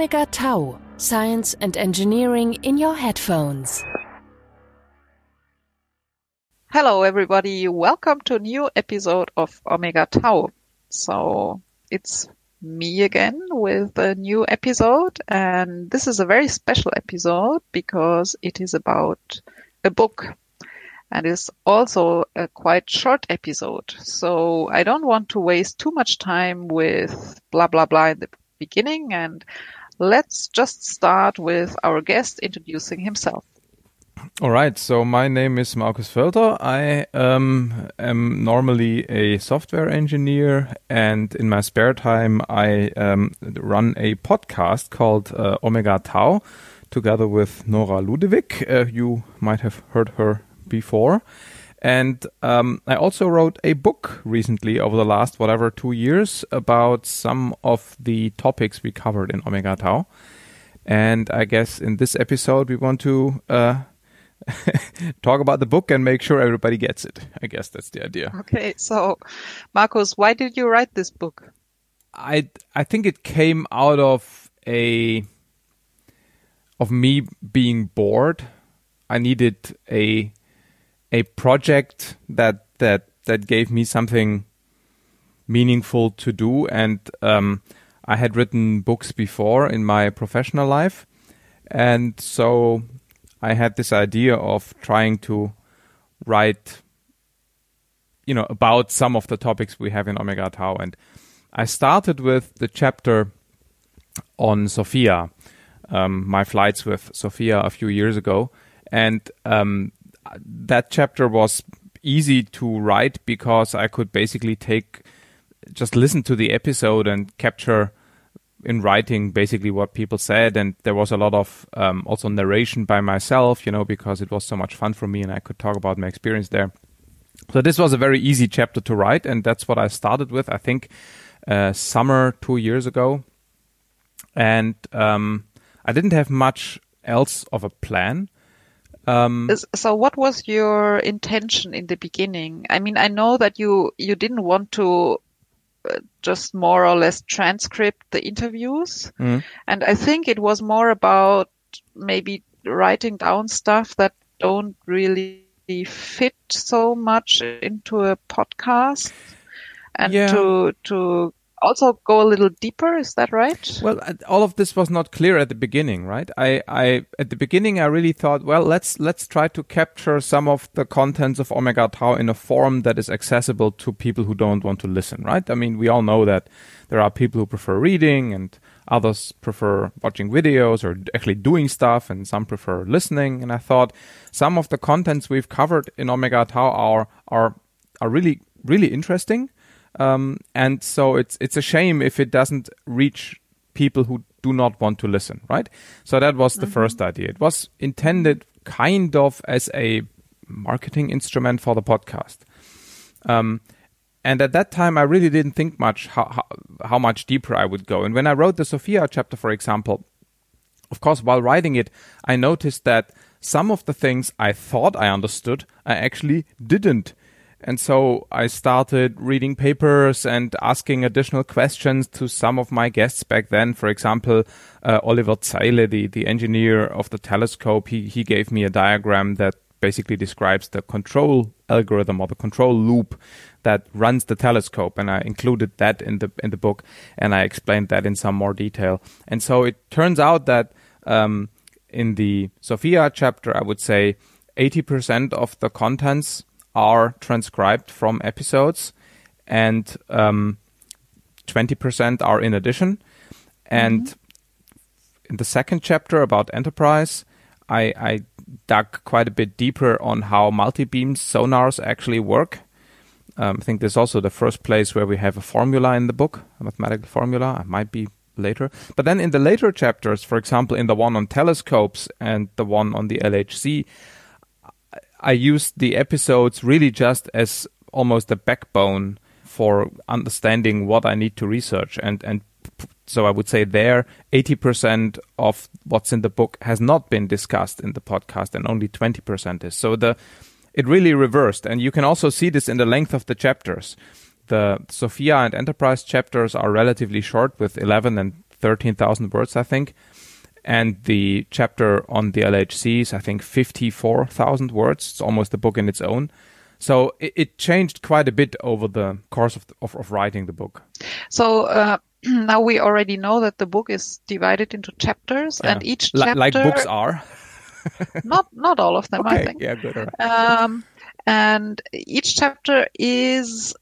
Omega Tau, Science and Engineering in your headphones. Hello, everybody. Welcome to a new episode of Omega Tau. So it's me again with a new episode, and this is a very special episode because it is about a book and it's also a quite short episode. So I don't want to waste too much time with blah blah blah in the beginning and let's just start with our guest introducing himself. All right. So my name is Markus Völter. I um, am normally a software engineer, and in my spare time, I um, run a podcast called uh, Omega Tau, together with Nora Ludewig. Uh, you might have heard her before. And um, I also wrote a book recently over the last whatever two years about some of the topics we covered in Omega Tau. And I guess in this episode we want to uh, talk about the book and make sure everybody gets it. I guess that's the idea. Okay, so Markus, why did you write this book? I I think it came out of a of me being bored. I needed a a project that that that gave me something meaningful to do and um, I had written books before in my professional life and so I had this idea of trying to write, you know, about some of the topics we have in Omega Tau. And I started with the chapter on SOFIA, um, my flights with SOFIA a few years ago. And um, that chapter was easy to write because I could basically take, just listen to the episode and capture in writing basically what people said. And there was a lot of um, also narration by myself you know because it was so much fun for me and i could talk about my experience there. So this was a very easy chapter to write and that's what i started with i think uh, summer two years ago. And um, i didn't have much else of a plan um, so what was your intention in the beginning i mean i know that you you didn't want to just more or less transcript the interviews. Mm. And I think it was more about maybe writing down stuff that don't really fit so much into a podcast and yeah. to to also go a little deeper. Is that right? Well, uh, all of this was not clear at the beginning, right? I, I, at the beginning, I really thought, well, let's let's try to capture some of the contents of Omega Tau in a form that is accessible to people who don't want to listen, right? I mean, we all know that there are people who prefer reading and others prefer watching videos or actually doing stuff and some prefer listening and i thought some of the contents we've covered in omega tau are are are really really interesting um, and so it's it's a shame if it doesn't reach people who do not want to listen, right? So that was the mm-hmm. first idea. It was intended kind of as a marketing instrument for the podcast. Um, and at that time, I really didn't think much how, how, how much deeper I would go. And when I wrote the SOFIA chapter, for example, of course, while writing it, I noticed that some of the things I thought I understood, I actually didn't. And so I started reading papers and asking additional questions to some of my guests back then. For example, uh, Oliver Zeile, the, the engineer of the telescope, he, he gave me a diagram that basically describes the control algorithm or the control loop that runs the telescope and I included that in the in the book and I explained that in some more detail. And so it turns out that um, in the SOFIA chapter I would say 80% of the contents are transcribed from episodes, and um, 20% are in addition. And mm-hmm. in the second chapter about enterprise, I, I dug quite a bit deeper on how multi-beam sonars actually work. Um, I think this is also the first place where we have a formula in the book, a mathematical formula. I might be later. But then in the later chapters, for example, in the one on telescopes and the one on the LHC, I used the episodes really just as almost a backbone for understanding what I need to research and and so I would say there 80% of what's in the book has not been discussed in the podcast and only 20% is. So the it really reversed and you can also see this in the length of the chapters. The SOFIA and Enterprise chapters are relatively short with 11 and 13,000 words, I think. And the chapter on the LHCs, I think 54,000 words. It's almost a book in its own. So it, it changed quite a bit over the course of, of, of writing the book. So uh, now we already know that the book is divided into chapters, yeah. and each chapter, like books are. not not all of them, okay. I think. Yeah, good. Right. Um, and each chapter is,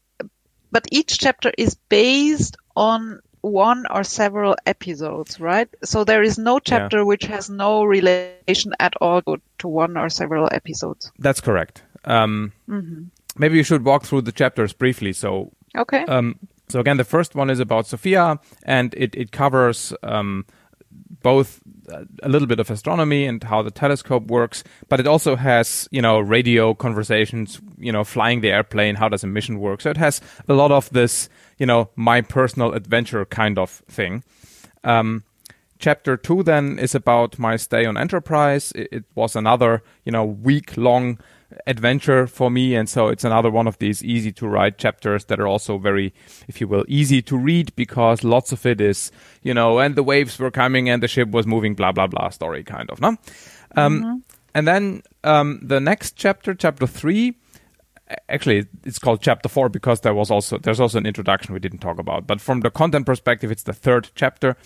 but each chapter is based on one or several episodes, right? So there is no chapter yeah. which has no relation at all to one or several episodes. That's correct. Um, mm-hmm. Maybe you should walk through the chapters briefly. So okay. Um, so again, the first one is about SOFIA, and it it covers um, both a little bit of astronomy and how the telescope works, but it also has, you know, radio conversations, you know, flying the airplane, how does a mission work. So it has a lot of this, you know, my personal adventure kind of thing. Um, chapter two then is about my stay on Enterprise. It, it was another, you know, week long adventure for me. And so it's another one of these easy to write chapters that are also very, if you will, easy to read because lots of it is, you know, and the waves were coming and the ship was moving, blah, blah, blah story kind of, no? Um, mm-hmm. And then um, the next chapter, chapter three, actually it's called chapter four because there was also there's also an introduction we didn't talk about but from the content perspective it's the third chapter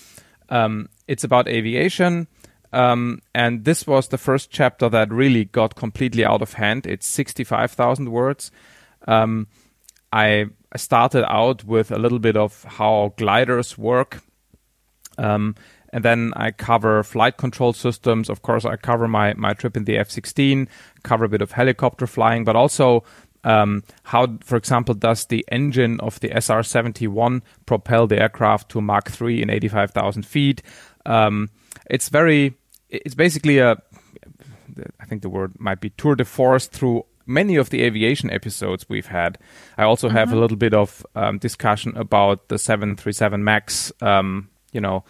um, it's about aviation um, and this was the first chapter that really got completely out of hand. It's 65,000 words. Um, I started out with a little bit of how gliders work. Um, and then I cover flight control systems. Of course, I cover my, my trip in the F 16, cover a bit of helicopter flying, but also um, how, for example, does the engine of the SR 71 propel the aircraft to Mach 3 in 85,000 feet? Um, it's very it's basically a I think the word might be tour de force through many of the aviation episodes we've had. I also mm-hmm. have a mm-hmm. little bit of um, discussion about the 737 MAX, um, you know,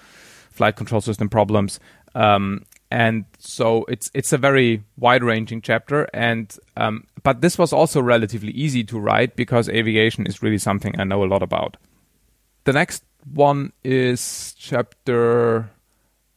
flight control system problems. Um, and so it's it's a very wide-ranging chapter, and um, but this was also relatively easy to write because aviation is really something I know a lot about. The next one is chapter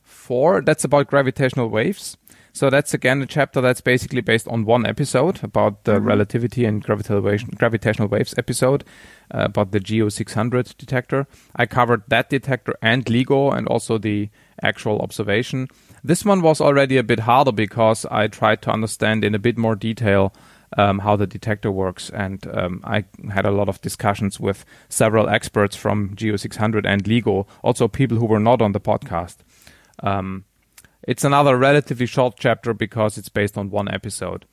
four. That's about gravitational waves. So that's again a chapter that's basically based on one episode about the mm-hmm. relativity and gravitational waves episode uh, about the GEO 600 detector. I covered that detector and LIGO and also the actual observation. This one was already a bit harder because I tried to understand in a bit more detail um, how the detector works, and um, I had a lot of discussions with several experts from GEO 600 and LIGO, also people who were not on the podcast. Um, it's another relatively short chapter because it's based on one episode.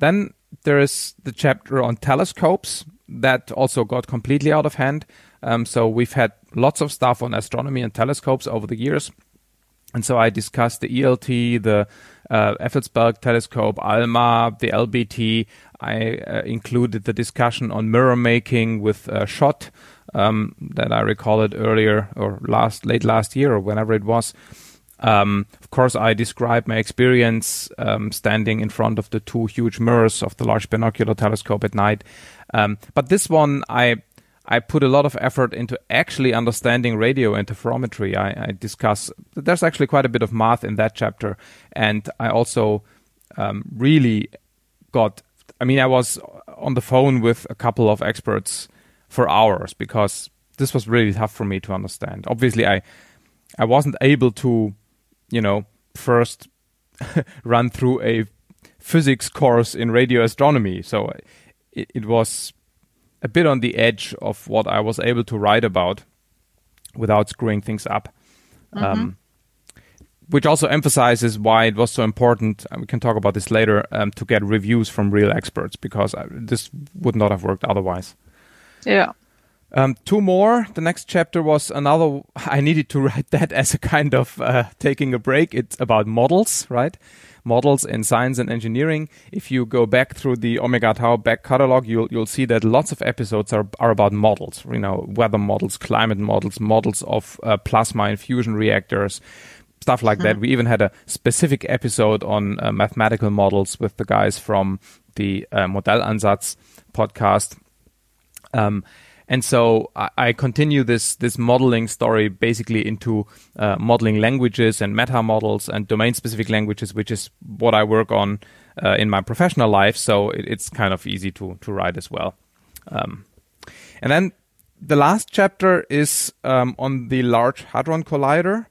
Then there is the chapter on telescopes that also got completely out of hand. Um, so we've had lots of stuff on astronomy and telescopes over the years. And so I discussed the ELT, the uh, Effelsberg telescope, ALMA, the LBT. I uh, included the discussion on mirror making with uh, Schott um, that I recall it earlier or last late last year or whenever it was. Um, of course, I described my experience um, standing in front of the two huge mirrors of the Large Binocular Telescope at night. Um, but this one, I I put a lot of effort into actually understanding radio interferometry. I, I discuss there's actually quite a bit of math in that chapter, and I also um, really got. I mean, I was on the phone with a couple of experts for hours because this was really tough for me to understand. Obviously, I I wasn't able to you know, first run through a physics course in radio astronomy. So it, it, was a bit on the edge of what I was able to write about without screwing things up. Mm-hmm. Um, which also emphasizes why it was so important. we can talk about this later um, to get reviews from real experts because I, this would not have worked otherwise. Yeah. Um, two more. The next chapter was another. I needed to write that as a kind of uh, taking a break. It's about models, right? Models in science and engineering. If you go back through the Omega Tau back catalog, you'll you'll see that lots of episodes are are about models. You know, weather models, climate models, models of uh, plasma and fusion reactors, stuff like that. Hmm. We even had a specific episode on uh, mathematical models with the guys from the uh, Modellansatz podcast. Um, And so I, I continue this this modeling story basically into uh, modeling languages and meta models and domain specific languages, which is what I work on uh, in my professional life. So it, it's kind of easy to to write as well. Um, and then the last chapter is um, on the Large Hadron Collider.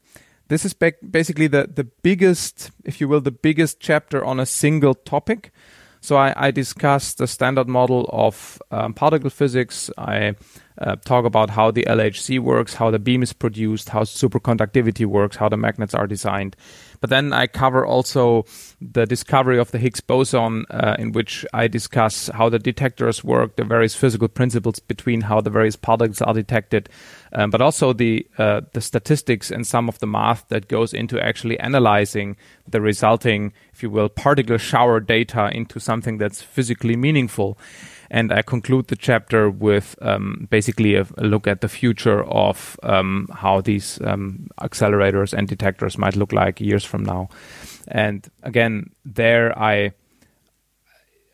This is ba- basically the, the biggest, if you will, the biggest chapter on a single topic. So I, I discuss the standard model of um, particle physics. I uh, talk about how the LHC works, how the beam is produced, how superconductivity works, how the magnets are designed. But then I cover also the discovery of the Higgs boson, uh, in which I discuss how the detectors work, the various physical principles between how the various particles are detected, um, but also the uh, the statistics and some of the math that goes into actually analyzing the resulting, if you will, particle shower data into something that's physically meaningful and I conclude the chapter with um, basically a, a, look at the future of um, how these um, accelerators and detectors might look like years from now. And again, there I,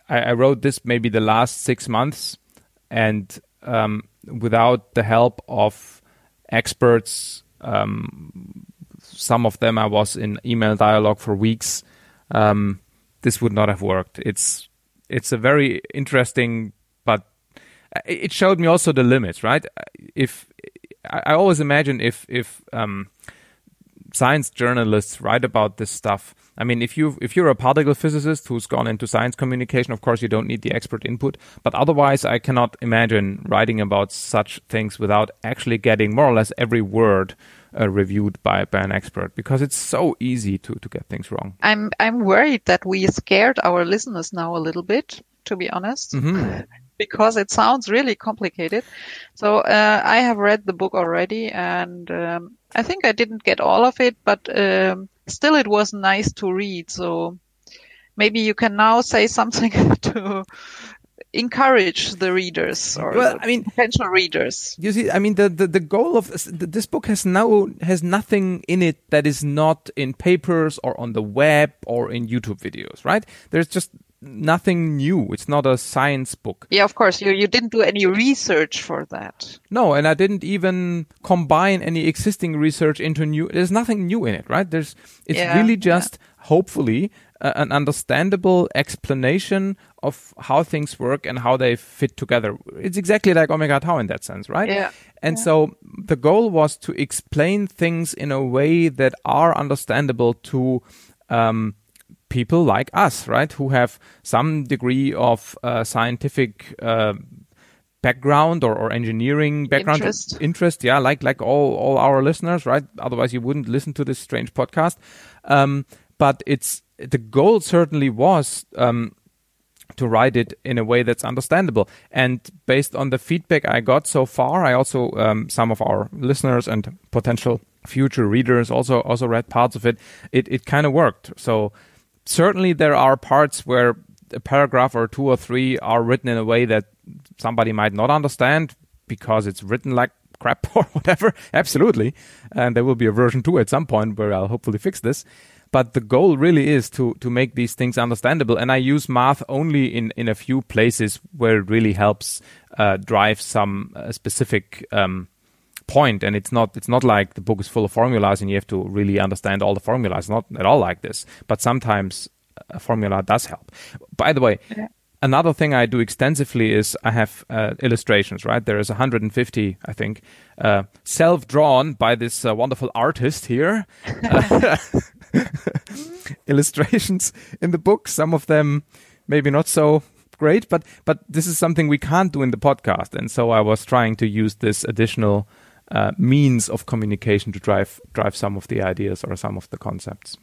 I, I wrote this maybe the last six months, and um, without the help of experts, um, some of them I was in email dialogue for weeks. Um, this would not have worked. It's it's a very interesting, but it showed me also the limits, right? If I always imagine if if um, science journalists write about this stuff. I mean, if you if you're a particle physicist who's gone into science communication, of course you don't need the expert input. But otherwise, I cannot imagine writing about such things without actually getting more or less every word uh, reviewed by, by an expert because it's so easy to, to get things wrong. I'm I'm worried that we scared our listeners now a little bit, to be honest. Mm-hmm. Because it sounds really complicated. So uh, I have read the book already, and um, I think I didn't get all of it, but um, still it was nice to read. So maybe you can now say something to encourage the readers or well, I mean, potential readers. You see, I mean, the, the, the goal of this book has now has nothing in it that is not in papers or on the web or in YouTube videos, right? There's just nothing new. It's not a science book. Yeah, of course. You you didn't do any research for that. No, and I didn't even combine any existing research into new. There's nothing new in it, right? There's it's yeah, really just yeah. hopefully an understandable explanation of how things work and how they fit together. It's exactly like Omega Tau in that sense, right? Yeah. And yeah. so the goal was to explain things in a way that are understandable to um, people like us, right, who have some degree of uh, scientific. Uh, background or, or engineering background interest. interest yeah like like all all our listeners right otherwise you wouldn't listen to this strange podcast um, but it's the goal certainly was um, to write it in a way that's understandable. And based on the feedback I got so far, I also um, some of our listeners and potential future readers also also read parts of it. It it kind of worked. So certainly there are parts where a paragraph or two or three are written in a way that somebody might not understand because it's written like crap or whatever. Absolutely. And there will be a version two at some point where I'll hopefully fix this but the goal really is to to make these things understandable and i use math only in in a few places where it really helps uh, drive some uh, specific um, point and it's not it's not like the book is full of formulas and you have to really understand all the formulas not at all like this but sometimes a formula does help by the way yeah. Another thing I do extensively is I have uh, illustrations, right? There is 150, I think, uh, self drawn by this uh, wonderful artist here. illustrations in the book. Some of them maybe not so great, but but this is something we can't do in the podcast, and so I was trying to use this additional uh, means of communication to drive drive some of the ideas or some of the concepts.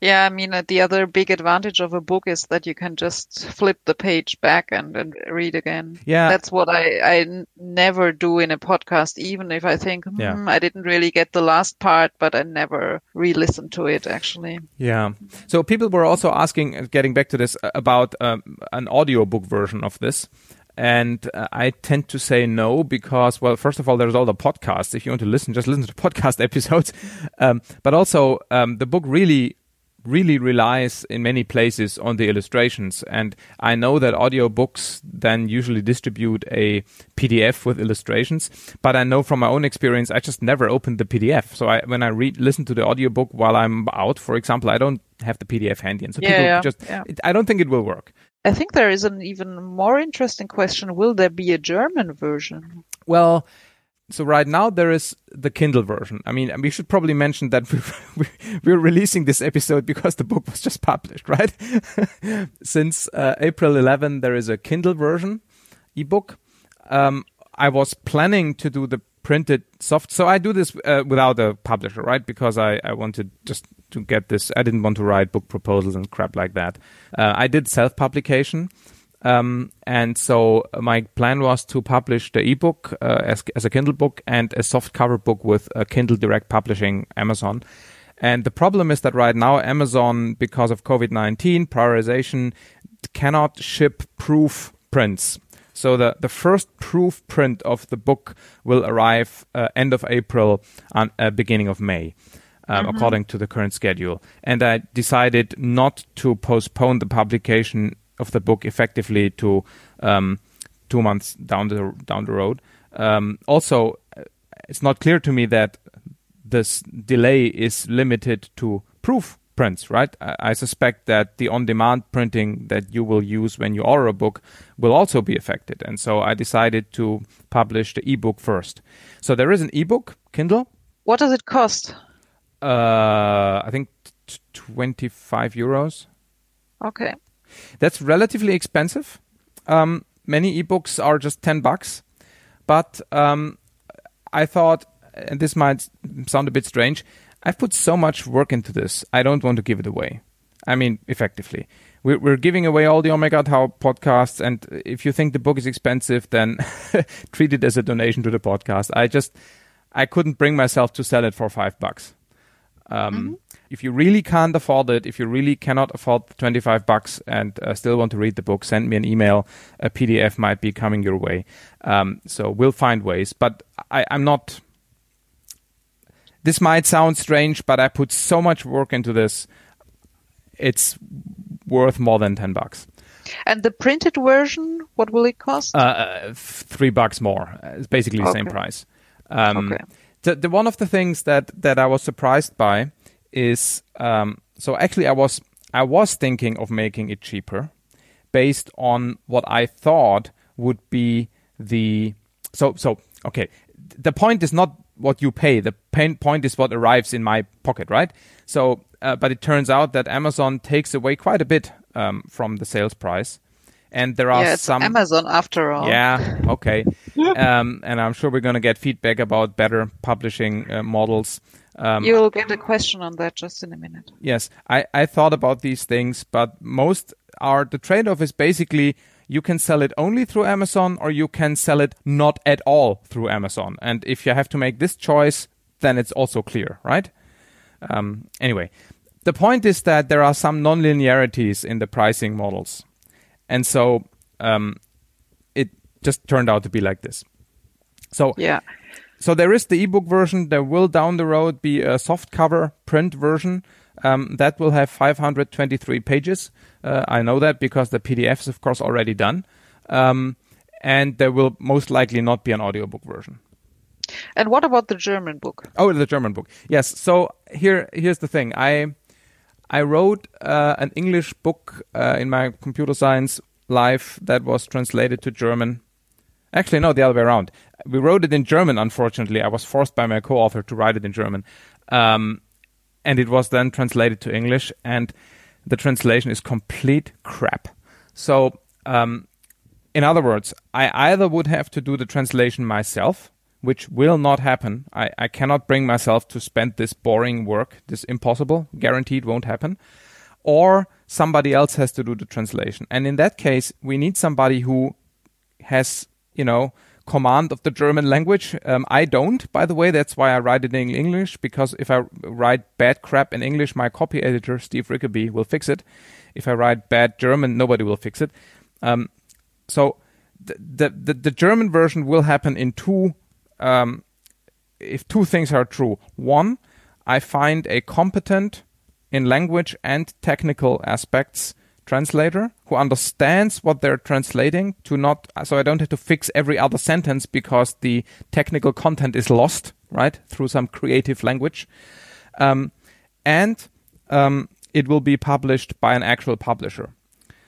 Yeah, I mean, uh, the other big advantage of a book is that you can just flip the page back and, and read again. Yeah. That's what I, I n- never do in a podcast, even if I think, hmm, yeah. I didn't really get the last part, but I never re listen to it actually. Yeah. So people were also asking, getting back to this, uh, about um, an audiobook version of this. And uh, I tend to say no because, well, first of all, there's all the podcasts. If you want to listen, just listen to podcast episodes. Um, but also, um, the book really really relies in many places on the illustrations. And I know that audiobooks then usually distribute a PDF with illustrations, but I know from my own experience, I just never opened the PDF. So I, when I read, listen to the audiobook while I'm out, for example, I don't have the PDF handy. And so Yeah, people yeah, just, yeah. it, I don't think it will work. I think there is an even more interesting question. Will there be a German version? Well, so right now there is the Kindle version. I mean, we should probably mention that we're, we're releasing this episode because the book was just published, right? Since uh, April 11, there is a Kindle version ebook. Um, I was planning to do the printed soft, so I do this uh, without a publisher, right? Because I, I wanted just to get this. I didn't want to write book proposals and crap like that. Uh, I did self publication. Um, and so my plan was to publish the ebook uh, as, as a Kindle book and a soft cover book with a Kindle Direct Publishing Amazon. And the problem is that right now Amazon, because of COVID nineteen prioritization, cannot ship proof prints. So the, the first proof print of the book will arrive uh, end of April and uh, beginning of May. Um, according to the current schedule. And I decided not to postpone the publication of the book effectively to um, two months down the down the road. Um, also, uh, it's not clear to me that this delay is limited to proof prints, right? I, I suspect that the on-demand printing that you will use when you order a book will also be affected, and so I decided to publish the ebook first. So there is an ebook, Kindle. What does it cost? Uh, I think t- twenty-five euros. Okay. That's relatively expensive. Um, many ebooks are just 10 bucks. But um, I thought, and this might sound a bit strange, I've put so much work into this. I don't want to give it away. I mean, effectively. We're, giving away all the Omega Tau podcasts. And if you think the book is expensive, then treat it as a donation to the podcast. I just, I couldn't bring myself to sell it for five bucks. Um, If you really can't afford it, if you really cannot afford the 25 bucks and uh, still want to read the book, send me an email. A PDF might be coming your way. Um, so we'll find ways. But I, I'm not. This might sound strange, but I put so much work into this. It's worth more than 10 bucks. And the printed version, what will it cost? Uh, uh, three bucks more. It's basically the same price. Um, Okay. The, the one of the things that that I was surprised by is um, so actually I was I was thinking of making it cheaper based on what I thought would be the so so okay the point is not what you pay the pain point is what arrives in my pocket right so uh, but it turns out that Amazon takes away quite a bit um, from the sales price and there are yeah, it's some Amazon after all. yeah, okay. um, and I'm sure we're going to get feedback about better publishing uh, models. Um, You'll get a question on that just in a minute. yes, I, I thought about these things, but most are the trade off is basically you can sell it only through Amazon or you can sell it not at all through Amazon. And if you have to make this choice, then it's also clear, right? Um, anyway, the point is that there are some non-linearities in the pricing models. And so um, it just turned out to be like this. So Yeah. so there is the ebook version. There will down the road be a soft cover print version um, that will have 523 pages. Uh, I know that because the PDF is of course already done, um, and there will most likely not be an audiobook version. And what about the German book? Oh, the German book. Yes. So here, here's the thing. I I wrote uh, an English book uh, in my computer science life that was translated to German. Actually, no, the other way around. We wrote it in German. Unfortunately, I was forced by my co-author to write it in German, um, and it was then translated to English. And the translation is complete crap. So, um, in other words, I either would have to do the translation myself, which will not happen. I, I cannot bring myself to spend this boring work. This impossible, guaranteed won't happen. Or somebody else has to do the translation. And in that case, we need somebody who has, you know, command of the German language. Um, I don't, by the way. That's why I write it in English, because if I write bad crap in English, my copy editor, Steve Rickaby, will fix it. If I write bad German, nobody will fix it. Um, so the, the, the, the German version will happen in two, um, if two things are true. One, I find a competent in language and technical aspects translator who understands what they're translating to not so I don't have to fix every other sentence because the technical content is lost right through some creative language. Um, and um, it will be published by an actual publisher.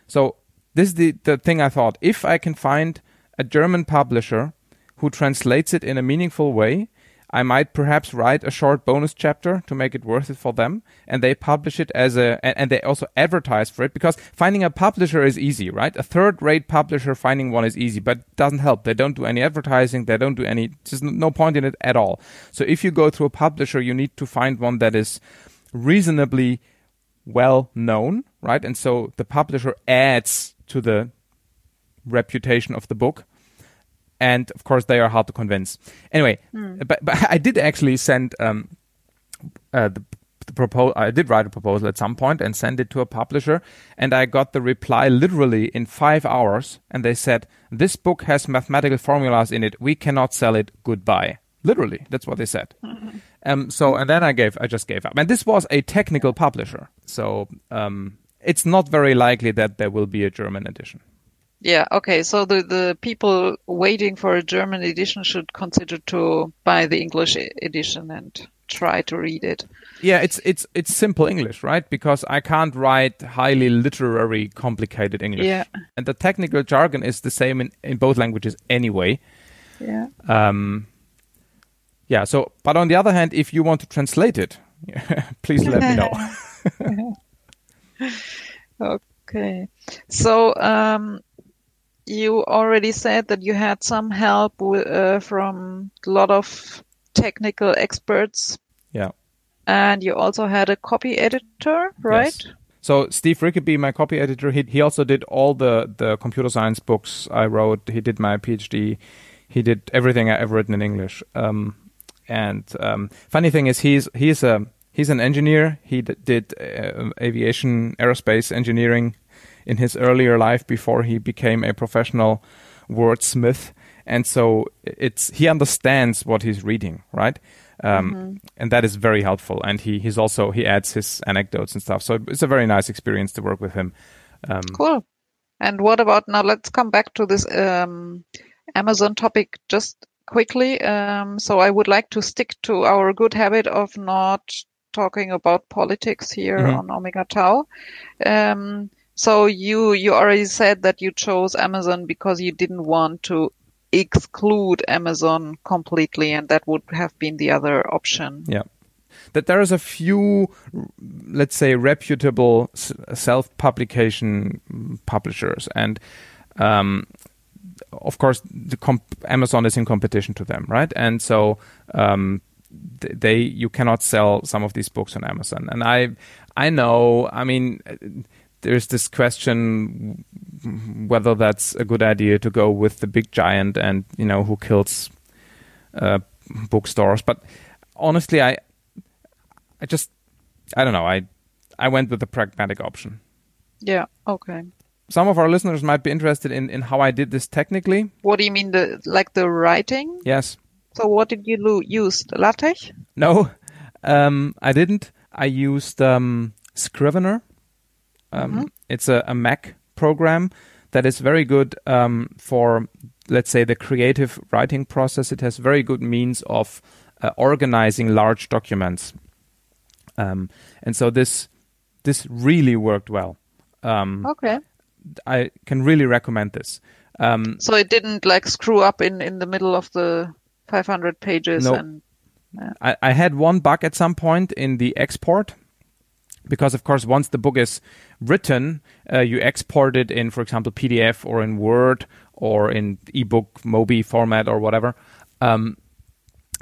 So this is the, the thing I thought. If I can find a German publisher who translates it in a meaningful way I might perhaps write a short bonus chapter to make it worth it for them, and they publish it as a, and, they also advertise for it because finding a publisher is easy, right? A third-rate publisher finding one is easy, but doesn't help. They don't do any advertising. They don't do any. There's no point in it at all. So if you go through a publisher, you need to find one that is reasonably well known, right? And so the publisher adds to the reputation of the book and of course they are hard to convince. Anyway, mm. but but I did actually send um, uh, the, the proposal. I did write a proposal at some point and send it to a publisher, and I got the reply literally in five hours, and they said this book has mathematical formulas in it. We cannot sell it. Goodbye. Literally, that's what they said. Mm-hmm. Um, so and then I gave, I just gave up, and this was a technical publisher, so um, it's not very likely that there will be a German edition. Yeah, okay. So the, the people waiting for a German edition should consider to buy the English edition and try to read it. Yeah, it's it's it's simple English, right? Because I can't write highly literary complicated English. Yeah. And the technical jargon is the same in, in both languages anyway. Yeah. Um yeah, so but on the other hand, if you want to translate it, please let me know. okay. So um you already said that you had some help uh, from a lot of technical experts. Yeah. And you also had a copy editor, right? Yes. So Steve Rickaby, my copy editor, he he also did all the the computer science books I wrote. He did my PhD. He did everything I ever written in English. Um, and um, funny thing is, he's he's a he's an engineer. He d- did uh, aviation, aerospace engineering in his earlier life before he became a professional wordsmith. And so it's he understands what he's reading right? Um, mm-hmm. and that is very helpful. And he he's also he adds his anecdotes and stuff. So it's a very nice experience to work with him. Um, cool. And what about now let's come back to this um, amazon topic just quickly. Um, so i would like to stick to our good habit of not talking about politics here mm-hmm. on omega tau. Um, so you you already said that you chose Amazon because you didn't want to exclude Amazon completely, and that would have been the other option. Yeah. That there is a few, let's say, reputable self-publication publishers, and um, of course, Amazon is in competition to them, right? And so um, they you cannot sell some of these books on Amazon. And I I know, I mean there's this question whether that's a good idea to go with the big giant and you know who kills uh, bookstores. But honestly, I I just I don't know. I I went with the pragmatic option. Yeah. Okay. Some of our listeners might be interested in, in how I did this technically. What do you mean, the like the writing? Yes. So what did you lo- use? LaTeX? No, um, I didn't. I used um, Scrivener. Um, mm-hmm. It's a, a, Mac program that is very good um, for, let's say, the creative writing process. It has very good means of uh, organizing large documents, um, and so this this really worked well. Um, okay, I can really recommend this. Um, so it didn't like screw up in in the middle of the 500 pages. No. And, yeah. I, I had one bug at some point in the export because of course once the book is written uh, you export it in for example pdf or in word or in ebook mobi format or whatever. Um,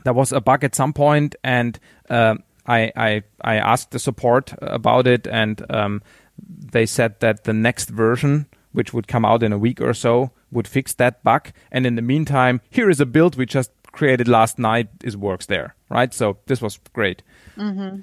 there was a bug at some point and uh, I, I, I asked the support about it and um, they said that the next version which would come out in a week or so would fix that bug. And in the meantime here is a build we just created last night. Is works there right? So this was great. Mm-hmm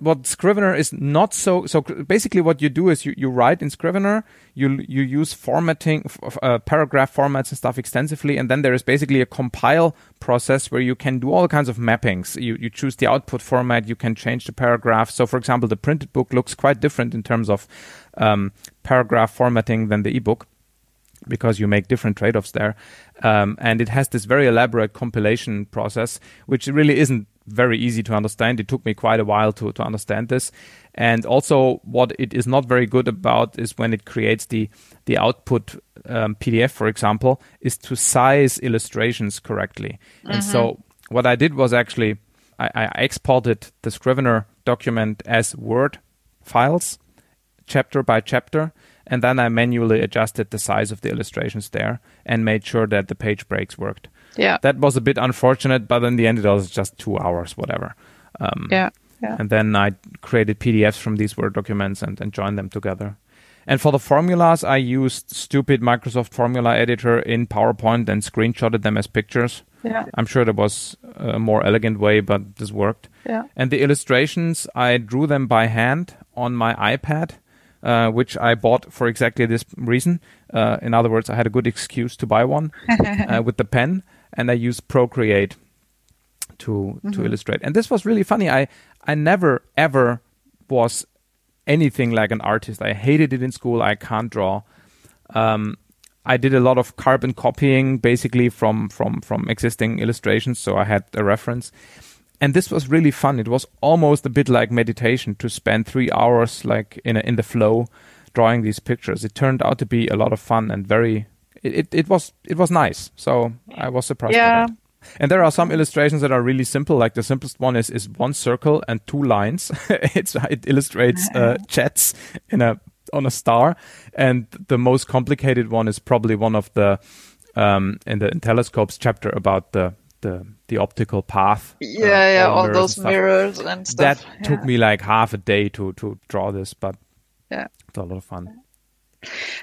what Scrivener is not so so basically what you do is you, you write in Scrivener you you use formatting uh, paragraph formats and stuff extensively and then there is basically a compile process where you can do all kinds of mappings. You you choose the output format you can change the paragraph. So for example the printed book looks quite different in terms of um, paragraph formatting than the ebook because you make different trade-offs there. Um, and it has this very elaborate compilation process which really isn't very easy to understand. It took me quite a while to, to understand this. And also, what it is not very good about is when it creates the the output um, PDF, for example, is to size illustrations correctly. Mm-hmm. And so, mm-hmm. what I did was actually I, I exported the Scrivener document as Word files, chapter by chapter, and then I manually adjusted the size of the illustrations there and made sure that the page breaks worked. Yeah. That was a bit unfortunate, but in the end, it was just two hours, whatever. Um, yeah. Yeah. And then I created PDFs from these Word documents and, and joined them together. And for the formulas, I used stupid Microsoft Formula Editor in PowerPoint and screenshotted them as pictures. Yeah. I'm sure there was a more elegant way, but this worked. Yeah. And the illustrations, I drew them by hand on my iPad, uh, which I bought for exactly this reason. Uh, in other words, I had a good excuse to buy one uh, with the pen and I used Procreate to mm-hmm. to illustrate. And this was really funny. I I never ever was anything like an artist. I hated it in school. I can't draw. Um, I did a lot of carbon copying, basically from from from existing illustrations. So I had a reference, and this was really fun. It was almost a bit like meditation to spend three hours like in a, in the flow, drawing these pictures. It turned out to be a lot of fun and very it, it, it was it was nice. So I was surprised. Yeah. And there are some illustrations that are really simple. Like the simplest one is is one circle and two lines. it's it illustrates uh, jets in a on a star, and the most complicated one is probably one of the um, in the in telescopes chapter about the the the optical path. Yeah, uh, yeah, all, all those and mirrors and stuff. That yeah. took me like half a day to to draw this, but yeah, it's a lot of fun.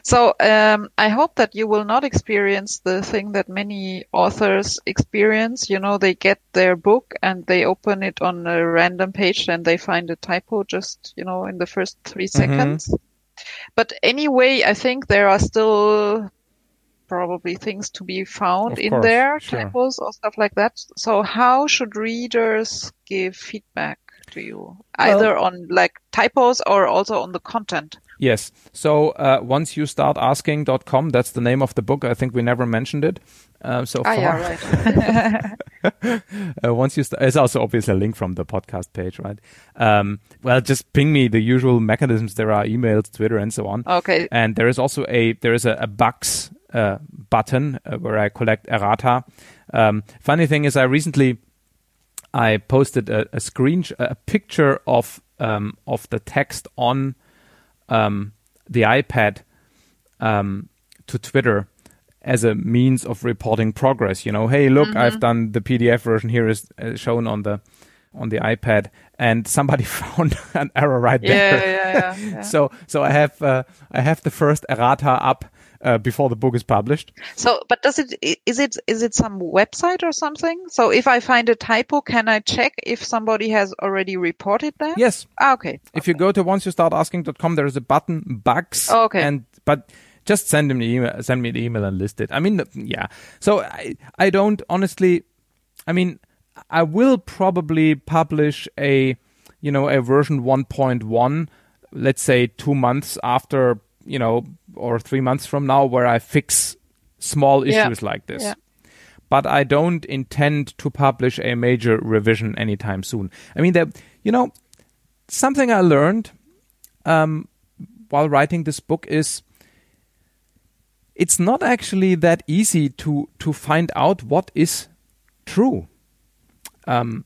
So um, I hope that you will not experience the thing that many authors experience. You know, they get their book and they open it on a random page and they find a typo just, you know, in the first three mm-hmm. seconds. But anyway, I think there are still probably things to be found of in course, there, sure. typos or stuff like that. So how should readers give feedback to you? Either well, on like typos or also on the content? Yes. So uh, once you start asking.com, that's the name of the book. I think we never mentioned it uh, so ah, far. Yeah, right. uh, once you start, it's also obviously a link from the podcast page, right? Um, well, just ping me the usual mechanisms. There are emails, Twitter, and so on. Okay. And there is also a there is a, a bugs uh, button uh, where I collect errata. Um, funny thing is, I recently I posted a, a screen a picture of um, of the text on um, the iPad um, to Twitter as a means of reporting progress. You know, hey, look, mm-hmm. I've done the PDF version here is uh, shown on the on the iPad, and somebody found an error right yeah, there. Yeah, yeah, yeah. so so I have uh, I have the first errata up uh, before the book is published. So, but does it is it is it some website or something? So, if I find a typo, can I check if somebody has already reported that? Yes. Ah, okay. If okay. you go to once you start asking.com, there is a button bugs. Oh, okay. And but just send them the email, send me the email and list it. I mean, yeah. So I I don't honestly. I mean, I will probably publish a you know a version 1.1 let's say two months after you know, or three months from now where I fix small issues yeah. like this. Yeah. But I don't intend to publish a major revision anytime soon. I mean, that you know, something I learned um, while writing this book is it's not actually that easy to to find out what is true. Um,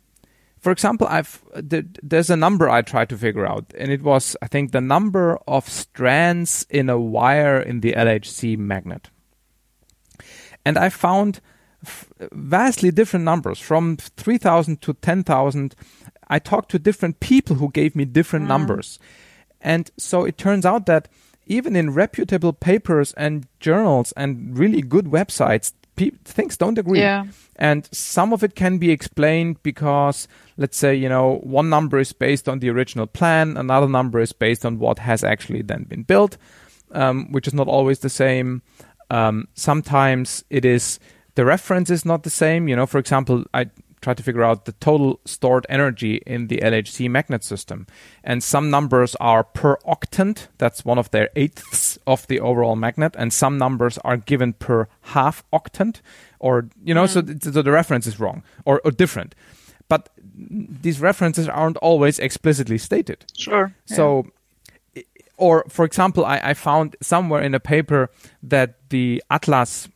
for example, I've there's a number I tried to figure out, and it was I think the number of strands in a wire in the LHC magnet, and I found f- vastly different numbers from three thousand to ten thousand. I talked to different people who gave me different mm. numbers, and so it turns out that even in reputable papers and journals and really good websites, pe- things don't agree. Yeah. And some of it can be explained because, let's say, you know, one number is based on the original plan, another number is based on what has actually then been built, um, which is not always the same. Um, sometimes it is the reference is not the same. You know, for example, I try to figure out the total stored energy in the LHC magnet system. And some numbers are per octant, that's one of their eighths of the overall magnet, and some numbers are given per half octant, or, you know, so, hmm. th- so the reference is wrong or, or different. But these references aren't always explicitly stated. Sure. So, i- or for example, I, I found somewhere in a paper that the Atlas,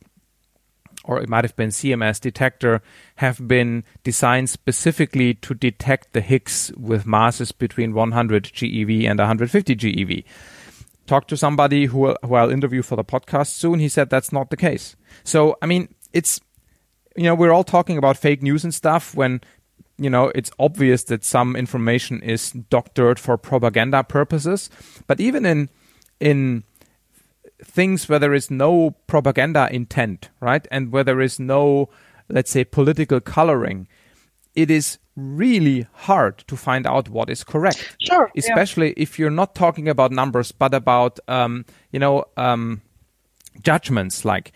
or it might have been CMS detector, have been designed specifically to detect the Higgs with masses between 100 GeV and 150 GeV. Talked to somebody who, who I'll interview for the podcast soon. He said that's not the case. So, I mean, it's you know, we're all talking about fake news and stuff when, you know, it's obvious that some information is doctored for propaganda purposes. But even in, in things where there is no propaganda intent, right? And where there is no, let's say, political coloring, it is really hard to find out what is correct. Sure. yeah. Especially if you're not talking about numbers, but about, um, you know, um, judgments like,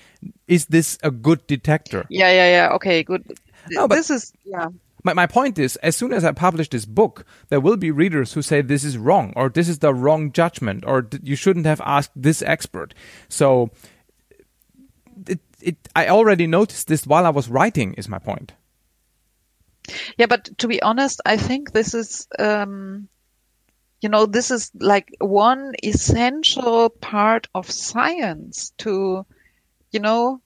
is this a good detector? Yeah, yeah, yeah. Okay, good. No, but- this is yeah. My, my point is, as soon as I publish this book, there will be readers who say this is wrong, or this is the wrong judgment, or you shouldn't have asked this expert. So, it, it, I already noticed this while I was writing. Is my point? Yeah, but to be honest, I think this is, um, you know, this is like one essential part of science to, you know,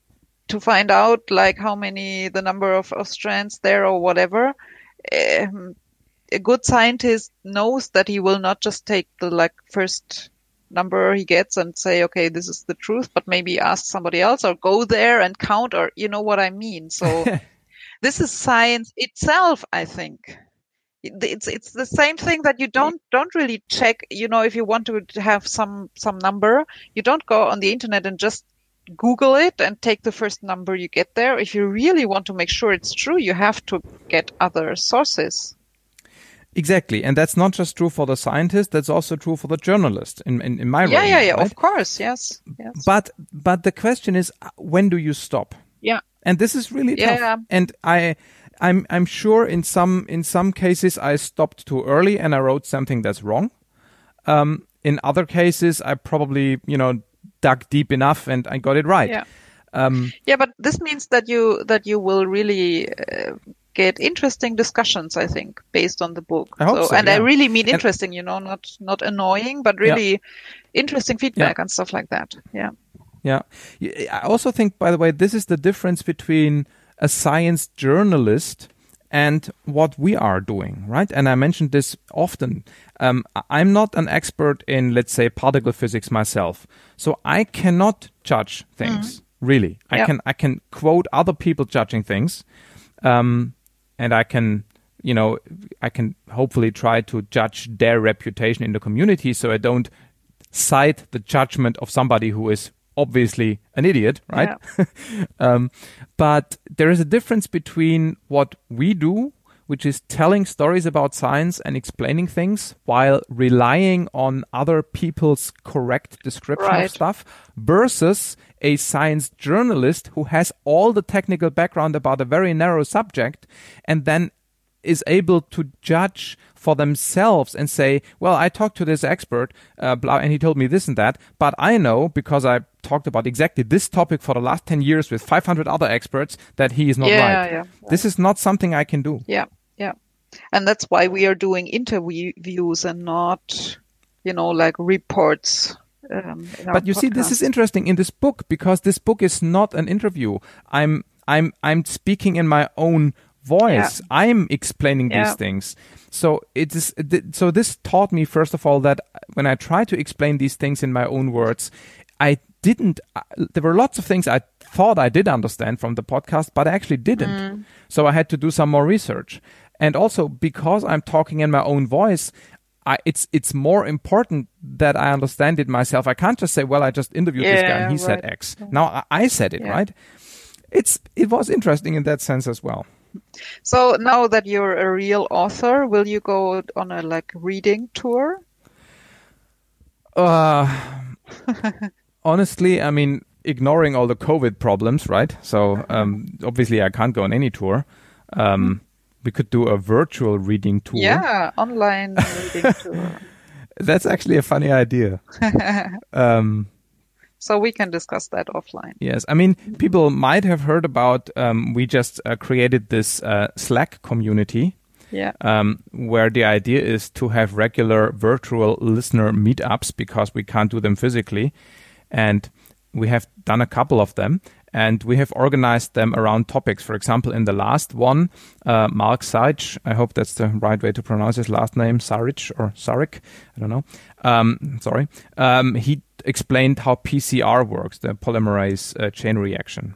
to find out like how many, the number of, of strands there or whatever. Um, a good scientist knows that he will not just take the like first number he gets and say, okay, this is the truth, but maybe ask somebody else or go there and count or, you know what I mean? So this is science itself, I think. It's it's the same thing that you don't don't really check. You know, if you want to have some some number, you don't go on the internet and just Google it and take the first number you get there. If you really want to make sure it's true, you have to get other sources. Exactly, and that's not just true for the scientist. That's also true for the journalist. In in, in my Yeah, yeah, yeah. right? Of course, yes, yes. But but the question is, uh, when do you stop? yeah, and this is really Yeah. tough. And I, I'm, I'm sure in some in some cases I stopped too early and I wrote something that's wrong. Um, in other cases, I probably you know dug deep enough and I got it right. yeah. Um, Yeah, but this means that you that you will really uh, get interesting discussions. I think based on the book. I hope so, and I really mean And- interesting. you know, not not annoying, but really interesting feedback and stuff like that. Yeah. yeah. I also think, by the way, this is the difference between a science journalist and what we are doing, right? And I mentioned this often. Um, I'm not an expert in, let's say, particle physics myself, so I cannot judge things. Really, I can I can quote other people judging things, um, and I can you know I can hopefully try to judge their reputation in the community, so I don't cite the judgment of somebody who is obviously an idiot, right? um, but there is a difference between what we do, which is telling stories about science and explaining things while relying on other people's correct description of stuff, versus a science journalist who has all the technical background about a very narrow subject and then is able to judge for themselves and say, well, I talked to this expert, uh, blah, and he told me this and that, but I know because I talked about exactly this topic for the last 10 years with 500 other experts that he is not Yeah, right. yeah. This is not something I can do. Yeah, yeah. And that's why we are doing interviews and not, you know, like reports. Um, But you see, this is interesting in this book because this book is not an interview. I'm, I'm, I'm speaking in my own voice. I'm explaining Yeah. these things. So it is, th- so this taught me, first of all, that when I try to explain these things in my own words, I didn't, uh, there were lots of things I thought I did understand from the podcast, but I actually didn't. So I had to do some more research. And also because I'm talking in my own voice, I, it's it's more important that I understand it myself. I can't just say, "Well, I just interviewed this guy and he Yeah, said. X." Now I, I said it, Yeah. right? it's it was interesting in that sense as well. So now that you're a real author, will you go on a like reading tour? Uh, honestly, I mean, ignoring all the COVID problems, right? So um, obviously, I can't go on any tour. Um, we could do a virtual reading tour. Yeah, online reading tour. That's actually a funny idea. um, so we can discuss that offline. Yes, I mean, people might have heard about. Um, we just uh, created this uh, Slack community. Yeah. Um, where the idea is to have regular virtual listener meetups because we can't do them physically, and we have done a couple of them and we have organized them around topics. For example, in the last one, uh, Mark Sarich, I hope that's the right way to pronounce his last name, Sarich or Sarik, I don't know. Um, sorry. Um, he explained how PCR works, the polymerase uh, chain reaction.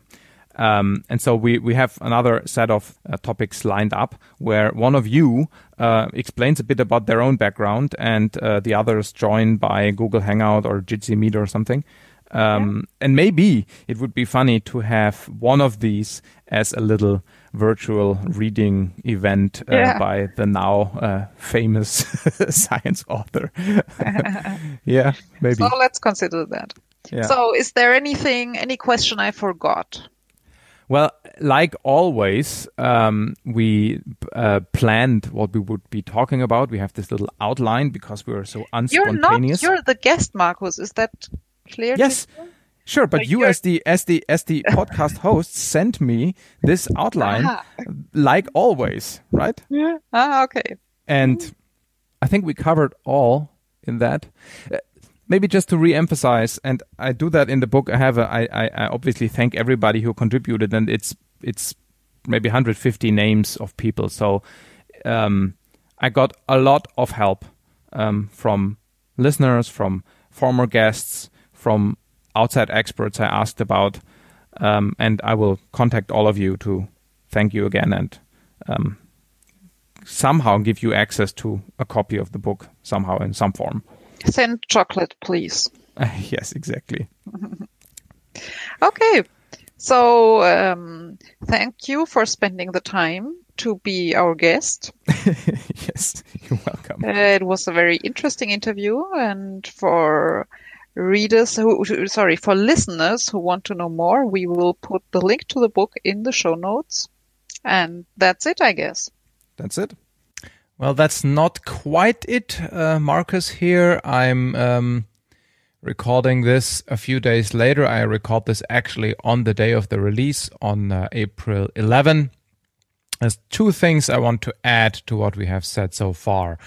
Um, and so we, we have another set of uh, topics lined up where one of you uh, explains a bit about their own background and uh, the others join by Google Hangout or Jitsi Meet or something. Um, yeah. And maybe it would be funny to have one of these as a little virtual reading event uh, yeah. by the now uh, famous science author. yeah, maybe. So let's consider that. Yeah. So, is there anything, any question I forgot? Well, like always, um, we uh, planned what we would be talking about. We have this little outline because we are so unspontaneous. You're not. You're the guest, Markus. Is that clear? Yes. Sure, but you as the as the as the podcast host sent me this outline like always, right? Yeah. Ah, okay. And I think we covered all in that. Uh, maybe just to re-emphasize, and I do that in the book. I have a, I, I, I obviously thank everybody who contributed, and it's it's maybe 150 names of people. So um, I got a lot of help um, from listeners, from former guests, from outside experts I asked about, um, and I will contact all of you to thank you again and um, somehow give you access to a copy of the book somehow in some form. Send chocolate, please. yes, exactly. okay. So, um, thank you for spending the time to be our guest. yes, you're welcome. Uh, it was a very interesting interview, and for readers who, sorry, for listeners who want to know more, we will put the link to the book in the show notes. And that's it, I guess. That's it. Well, that's not quite it, uh, Markus. Here, I'm um, recording this a few days later. I record this actually on the day of the release on uh, April 11. There's two things I want to add to what we have said so far.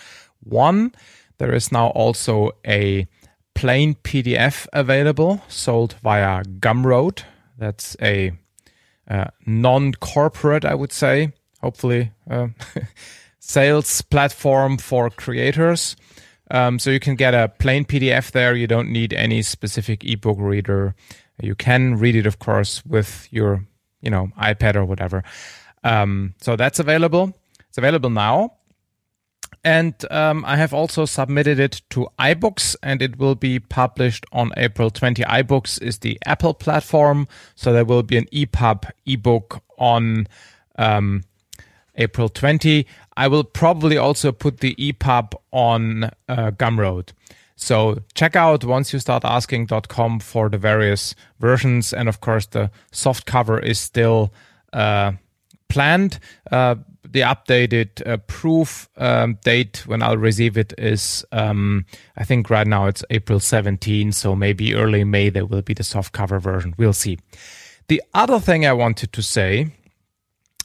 One, there is now also a plain PDF available, sold via Gumroad. That's a uh, non-corporate, I would say, hopefully, uh, sales platform for creators. Um, so you can get a plain PDF there. You don't need any specific ebook reader. You can read it, of course, with your, you know, iPad or whatever. Um, so that's available. It's available now. And um, I have also submitted it to iBooks, and it will be published on April 20. iBooks is the Apple platform, so there will be an EPUB ebook on um, April 20. I will probably also put the EPUB on uh, Gumroad. So check out once you start asking.com for the various versions. And of course, the soft cover is still uh, planned. Uh, the updated uh, proof um, date when I'll receive it is, um, I think right now it's April 17, so maybe early May there will be the soft cover version. We'll see. The other thing I wanted to say,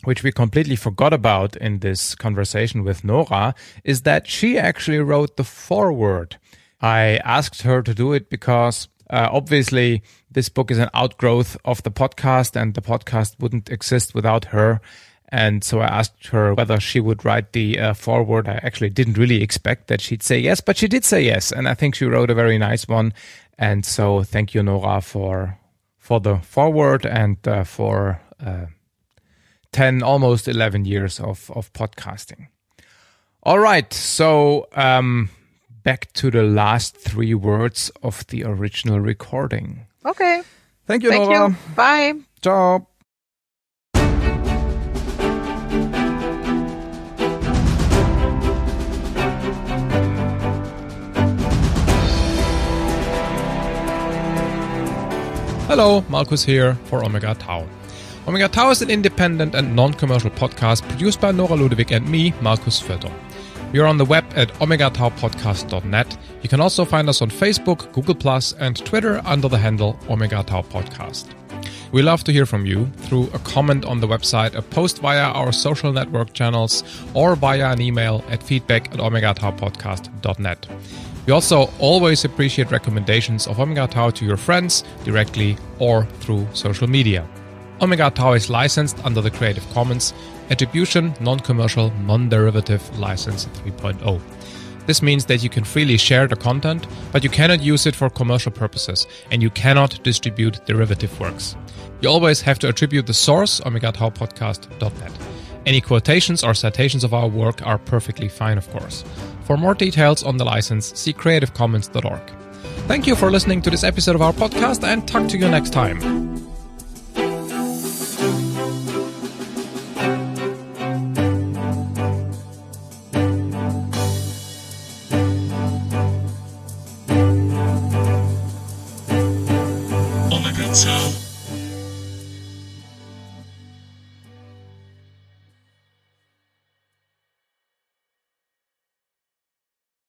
which we completely forgot about in this conversation with Nora, is that she actually wrote the foreword. I asked her to do it because uh, obviously this book is an outgrowth of the podcast and the podcast wouldn't exist without her and so I asked her whether she would write the uh, foreword. I actually didn't really expect that she'd say yes, but she did say yes. And I think she wrote a very nice one. And so thank you, Nora, for, for the foreword and uh, for uh, 10, almost 11 years of, of podcasting. All right. So um, back to the last three words of the original recording. Okay. Thank you, Thank Nora. You. Bye. Ciao. Hello, Markus here for Omega Tau. Omega Tau is an independent and non-commercial podcast produced by Nora Ludewig and me, Markus Voelter. We are on the web at omegataupodcast.net. You can also find us on Facebook, Google Plus, and Twitter under the handle Omega Tau Podcast. We love to hear from you through a comment on the website, a post via our social network channels, or via an email at feedback at omegataupodcast.net. We also always appreciate recommendations of Omega Tau to your friends directly or through social media. Omega Tau is licensed under the Creative Commons Attribution Non-Commercial Non-Derivative License 3.0. This means that you can freely share the content, but you cannot use it for commercial purposes, and you cannot distribute derivative works. You always have to attribute the source, omegataupodcast.net. Any quotations or citations of our work are perfectly fine, of course. For more details on the license, see creativecommons.org. Thank you for listening to this episode of our podcast, and talk to you next time.